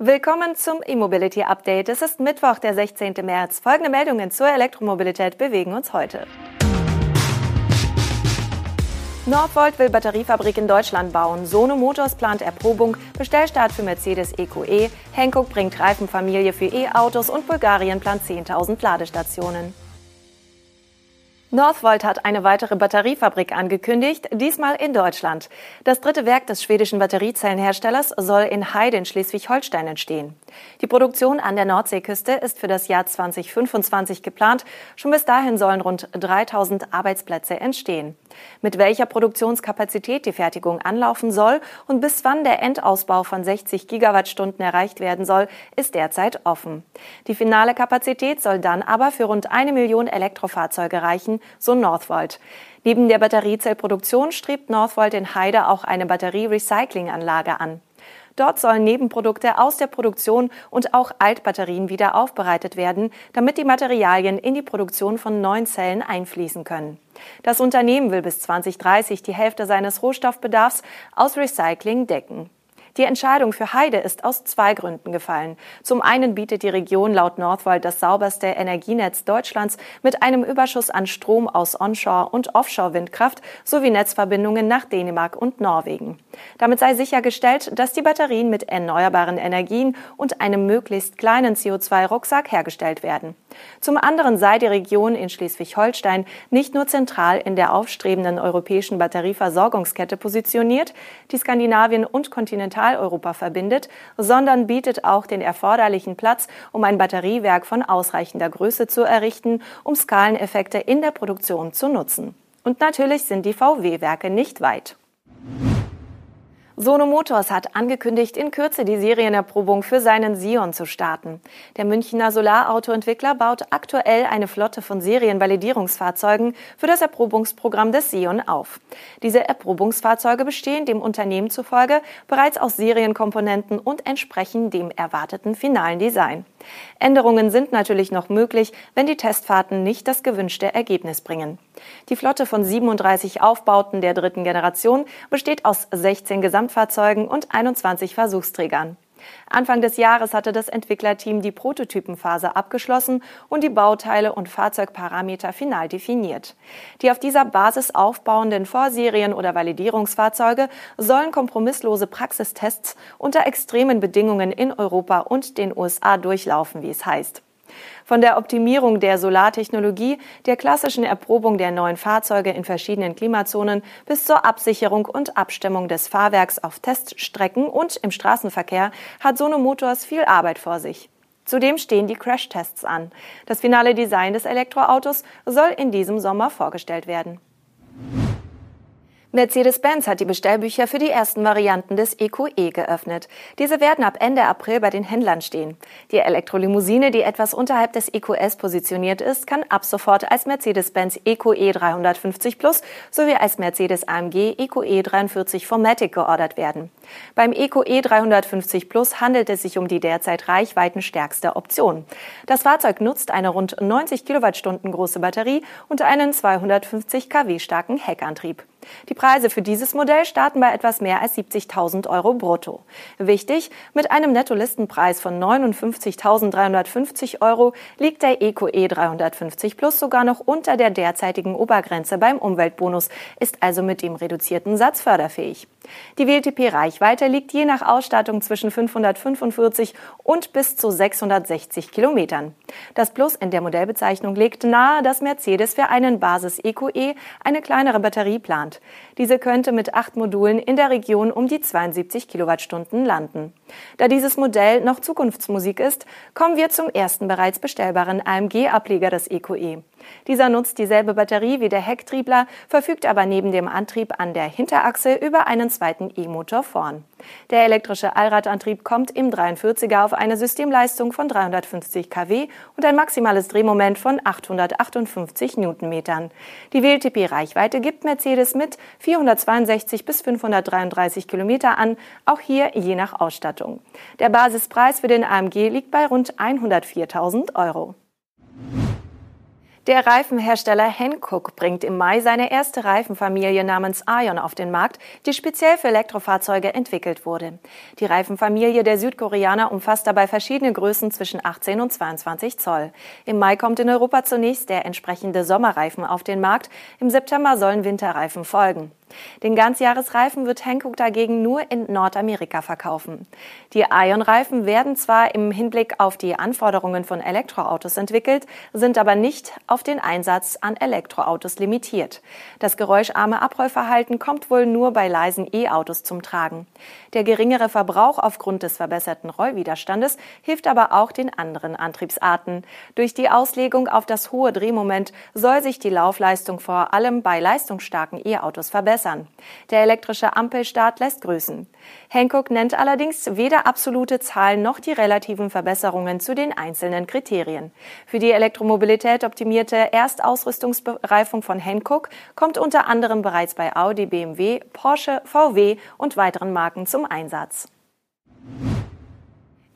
Willkommen zum E-Mobility Update. Es ist Mittwoch, der 16. März. Folgende Meldungen zur Elektromobilität bewegen uns heute. Northvolt will Batteriefabrik in Deutschland bauen. Sono Motors plant Erprobung. Bestellstart für Mercedes EQE. Hankook bringt Reifenfamilie für E-Autos und Bulgarien plant 10.000 Ladestationen. Northvolt hat eine weitere Batteriefabrik angekündigt, diesmal in Deutschland. Das dritte Werk des schwedischen Batteriezellenherstellers soll in Heide in Schleswig-Holstein entstehen. Die Produktion an der Nordseeküste ist für das Jahr 2025 geplant. Schon bis dahin sollen rund 3000 Arbeitsplätze entstehen. Mit welcher Produktionskapazität die Fertigung anlaufen soll und bis wann der Endausbau von 60 Gigawattstunden erreicht werden soll, ist derzeit offen. Die finale Kapazität soll dann aber für rund eine Million Elektrofahrzeuge reichen, so Northvolt. Neben der Batteriezellproduktion strebt Northvolt in Heide auch eine Batterie-Recyclinganlage an. Dort sollen Nebenprodukte aus der Produktion und auch Altbatterien wieder aufbereitet werden, damit die Materialien in die Produktion von neuen Zellen einfließen können. Das Unternehmen will bis 2030 die Hälfte seines Rohstoffbedarfs aus Recycling decken. Die Entscheidung für Heide ist aus zwei Gründen gefallen. Zum einen bietet die Region laut Northvolt das sauberste Energienetz Deutschlands mit einem Überschuss an Strom aus Onshore- und Offshore-Windkraft sowie Netzverbindungen nach Dänemark und Norwegen. Damit sei sichergestellt, dass die Batterien mit erneuerbaren Energien und einem möglichst kleinen CO2-Rucksack hergestellt werden. Zum anderen sei die Region in Schleswig-Holstein nicht nur zentral in der aufstrebenden europäischen Batterieversorgungskette positioniert, die Skandinavien und Kontinentaleuropa verbindet, sondern bietet auch den erforderlichen Platz, um ein Batteriewerk von ausreichender Größe zu errichten, um Skaleneffekte in der Produktion zu nutzen. Und natürlich sind die VW-Werke nicht weit. Sono Motors hat angekündigt, in Kürze die Serienerprobung für seinen Sion zu starten. Der Münchner Solarautoentwickler baut aktuell eine Flotte von Serienvalidierungsfahrzeugen für das Erprobungsprogramm des Sion auf. Diese Erprobungsfahrzeuge bestehen dem Unternehmen zufolge bereits aus Serienkomponenten und entsprechen dem erwarteten finalen Design. Änderungen sind natürlich noch möglich, wenn die Testfahrten nicht das gewünschte Ergebnis bringen. Die Flotte von 37 Aufbauten der dritten Generation besteht aus 16 Gesamtfahrzeugen und 21 Versuchsträgern. Anfang des Jahres hatte das Entwicklerteam die Prototypenphase abgeschlossen und die Bauteile und Fahrzeugparameter final definiert. Die auf dieser Basis aufbauenden Vorserien- oder Validierungsfahrzeuge sollen kompromisslose Praxistests unter extremen Bedingungen in Europa und den USA durchlaufen, wie es heißt. Von der Optimierung der Solartechnologie, der klassischen Erprobung der neuen Fahrzeuge in verschiedenen Klimazonen bis zur Absicherung und Abstimmung des Fahrwerks auf Teststrecken und im Straßenverkehr hat Sono Motors viel Arbeit vor sich. Zudem stehen die Crashtests an. Das finale Design des Elektroautos soll in diesem Sommer vorgestellt werden. Mercedes-Benz hat die Bestellbücher für die ersten Varianten des EQE e geöffnet. Diese werden ab Ende April bei den Händlern stehen. Die Elektrolimousine, die etwas unterhalb des EQS positioniert ist, kann ab sofort als Mercedes-Benz EQE 350 Plus sowie als Mercedes-AMG EQE 43 Formatic geordert werden. Beim EQE 350 Plus handelt es sich um die derzeit reichweitenstärkste Option. Das Fahrzeug nutzt eine rund 90 Kilowattstunden große Batterie und einen 250 kW starken Heckantrieb. Die Preise für dieses Modell starten bei etwas mehr als 70.000 Euro brutto. Wichtig, mit einem Nettolistenpreis von 59.350 Euro liegt der EQE 350 Plus sogar noch unter der derzeitigen Obergrenze beim Umweltbonus, ist also mit dem reduzierten Satz förderfähig. Die WLTP-Reichweite liegt je nach Ausstattung zwischen 545 und bis zu 660 Kilometern. Das Plus in der Modellbezeichnung legt nahe, dass Mercedes für einen Basis-EQE eine kleinere Batterie plant. Diese könnte mit acht Modulen in der Region um die 72 Kilowattstunden landen. Da dieses Modell noch Zukunftsmusik ist, kommen wir zum ersten bereits bestellbaren AMG-Ableger des EQE. Dieser nutzt dieselbe Batterie wie der Hecktriebler, verfügt aber neben dem Antrieb an der Hinterachse über einen zweiten E-Motor vorn. Der elektrische Allradantrieb kommt im 43er auf eine Systemleistung von 350 kW und ein maximales Drehmoment von 858 Newtonmetern. Die WLTP-Reichweite gibt Mercedes mit 462 bis 533 Kilometer an, auch hier je nach Ausstattung. Der Basispreis für den AMG liegt bei rund 104.000 Euro. Der Reifenhersteller Hankook bringt im Mai seine erste Reifenfamilie namens Ion auf den Markt, die speziell für Elektrofahrzeuge entwickelt wurde. Die Reifenfamilie der Südkoreaner umfasst dabei verschiedene Größen zwischen 18 und 22 Zoll. Im Mai kommt in Europa zunächst der entsprechende Sommerreifen auf den Markt. Im September sollen Winterreifen folgen. Den Ganzjahresreifen wird Hankook dagegen nur in Nordamerika verkaufen. Die Ion-Reifen werden zwar im Hinblick auf die Anforderungen von Elektroautos entwickelt, sind aber nicht auf den Einsatz an Elektroautos limitiert. Das geräuscharme Abrollverhalten kommt wohl nur bei leisen E-Autos zum Tragen. Der geringere Verbrauch aufgrund des verbesserten Rollwiderstandes hilft aber auch den anderen Antriebsarten. Durch die Auslegung auf das hohe Drehmoment soll sich die Laufleistung vor allem bei leistungsstarken E-Autos verbessern verbessern. Der elektrische Ampelstart lässt grüßen. Hancock nennt allerdings weder absolute Zahlen noch die relativen Verbesserungen zu den einzelnen Kriterien. Für die Elektromobilität optimierte Erstausrüstungsbereifung von Hancock kommt unter anderem bereits bei Audi, BMW, Porsche, VW und weiteren Marken zum Einsatz.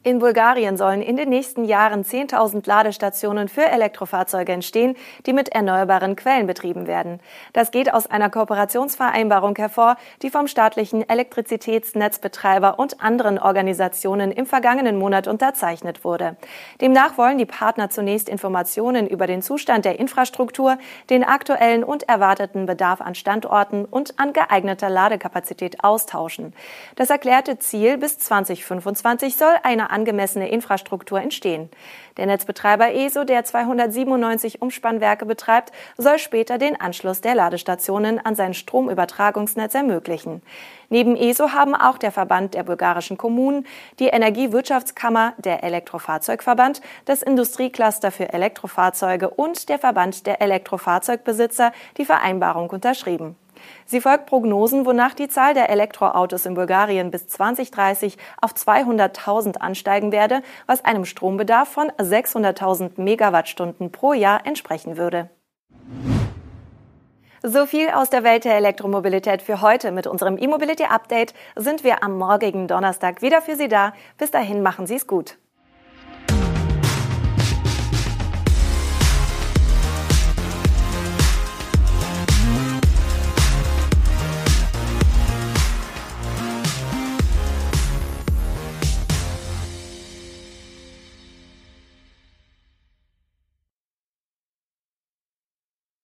In Bulgarien sollen in den nächsten Jahren 10.000 Ladestationen für Elektrofahrzeuge entstehen, die mit erneuerbaren Quellen betrieben werden. Das geht aus einer Kooperationsvereinbarung hervor, die vom staatlichen Elektrizitätsnetzbetreiber und anderen Organisationen im vergangenen Monat unterzeichnet wurde. Demnach wollen die Partner zunächst Informationen über den Zustand der Infrastruktur, den aktuellen und erwarteten Bedarf an Standorten und an geeigneter Ladekapazität austauschen. Das erklärte Ziel bis 2025 soll eine angemessene Infrastruktur entstehen. Der Netzbetreiber ESO, der 297 Umspannwerke betreibt, soll später den Anschluss der Ladestationen an sein Stromübertragungsnetz ermöglichen. Neben ESO haben auch der Verband der bulgarischen Kommunen, die Energiewirtschaftskammer, der Elektrofahrzeugverband, das Industriecluster für Elektrofahrzeuge und der Verband der Elektrofahrzeugbesitzer die Vereinbarung unterschrieben. Sie folgt Prognosen, wonach die Zahl der Elektroautos in Bulgarien bis 2030 auf 200.000 ansteigen werde, was einem Strombedarf von 600.000 Megawattstunden pro Jahr entsprechen würde. So viel aus der Welt der Elektromobilität für heute. Mit unserem E-Mobility Update sind wir am morgigen Donnerstag wieder für Sie da. Bis dahin machen Sie es gut.